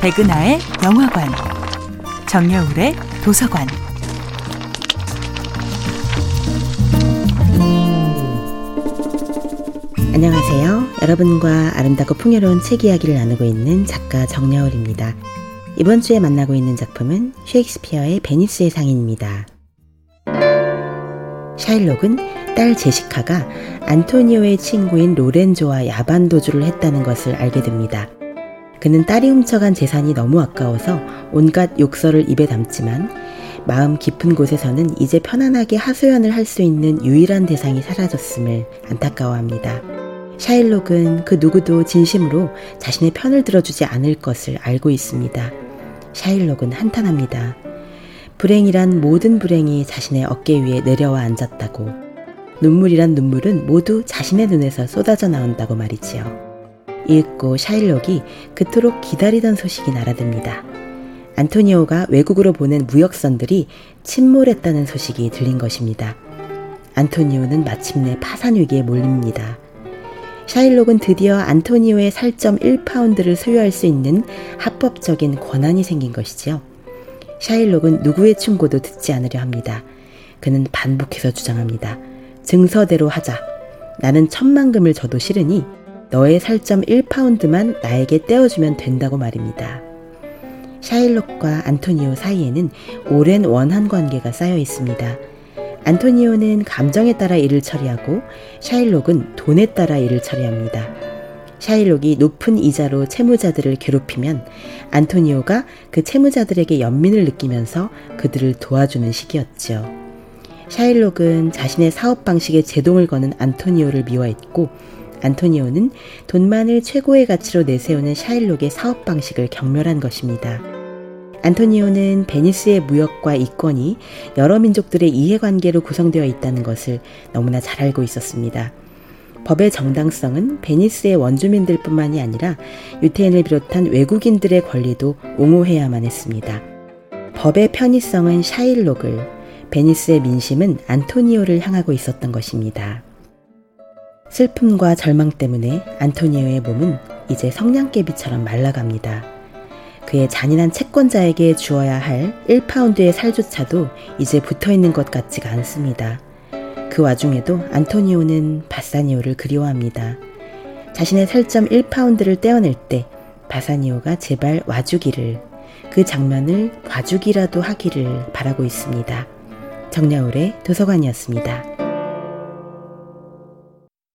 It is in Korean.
백은하의 영화관, 정여울의 도서관. 안녕하세요. 여러분과 아름답고 풍요로운 책 이야기를 나누고 있는 작가 정여울입니다. 이번 주에 만나고 있는 작품은 셰익스피어의 베니스의 상인입니다. 샤일록은 딸 제시카가 안토니오의 친구인 로렌조와 야반 도주를 했다는 것을 알게 됩니다. 그는 딸이 훔쳐간 재산이 너무 아까워서 온갖 욕설을 입에 담지만 마음 깊은 곳에서는 이제 편안하게 하소연을 할 수 있는 유일한 대상이 사라졌음을 안타까워합니다. 샤일록은 그 누구도 진심으로 자신의 편을 들어주지 않을 것을 알고 있습니다. 샤일록은 한탄합니다. 불행이란 모든 불행이 자신의 어깨 위에 내려와 앉았다고. 눈물이란 눈물은 모두 자신의 눈에서 쏟아져 나온다고 말이지요. 읽고 샤일록이 그토록 기다리던 소식이 날아듭니다. 안토니오가 외국으로 보낸 무역선들이 침몰했다는 소식이 들린 것입니다. 안토니오는 마침내 파산 위기에 몰립니다. 샤일록은 드디어 안토니오의 살점 1파운드를 소유할 수 있는 합법적인 권한이 생긴 것이지요. 샤일록은 누구의 충고도 듣지 않으려 합니다. 그는 반복해서 주장합니다. 증서대로 하자. 나는 천만금을 줘도 싫으니 너의 살점 1파운드만 나에게 떼어주면 된다고 말입니다. 샤일록과 안토니오 사이에는 오랜 원한 관계가 쌓여 있습니다. 안토니오는 감정에 따라 일을 처리하고 샤일록은 돈에 따라 일을 처리합니다. 샤일록이 높은 이자로 채무자들을 괴롭히면 안토니오가 그 채무자들에게 연민을 느끼면서 그들을 도와주는 시기였죠. 샤일록은 자신의 사업 방식에 제동을 거는 안토니오를 미워했고 안토니오는 돈만을 최고의 가치로 내세우는 샤일록의 사업 방식을 경멸한 것입니다. 안토니오는 베니스의 무역과 이권이 여러 민족들의 이해관계로 구성되어 있다는 것을 너무나 잘 알고 있었습니다. 법의 정당성은 베니스의 원주민들 뿐만이 아니라 유태인을 비롯한 외국인들의 권리도 옹호해야만 했습니다. 법의 편의성은 샤일록을, 베니스의 민심은 안토니오를 향하고 있었던 것입니다. 슬픔과 절망 때문에 안토니오의 몸은 이제 성냥개비처럼 말라갑니다. 그의 잔인한 채권자에게 주어야 할 1파운드의 살조차도 이제 붙어 있는 것 같지가 않습니다. 그 와중에도 안토니오는 바사니오를 그리워합니다. 자신의 살점 1파운드를 떼어낼 때 바사니오가 제발 와주기를, 그 장면을 봐주기라도 하기를 바라고 있습니다. 정야울의 도서관이었습니다.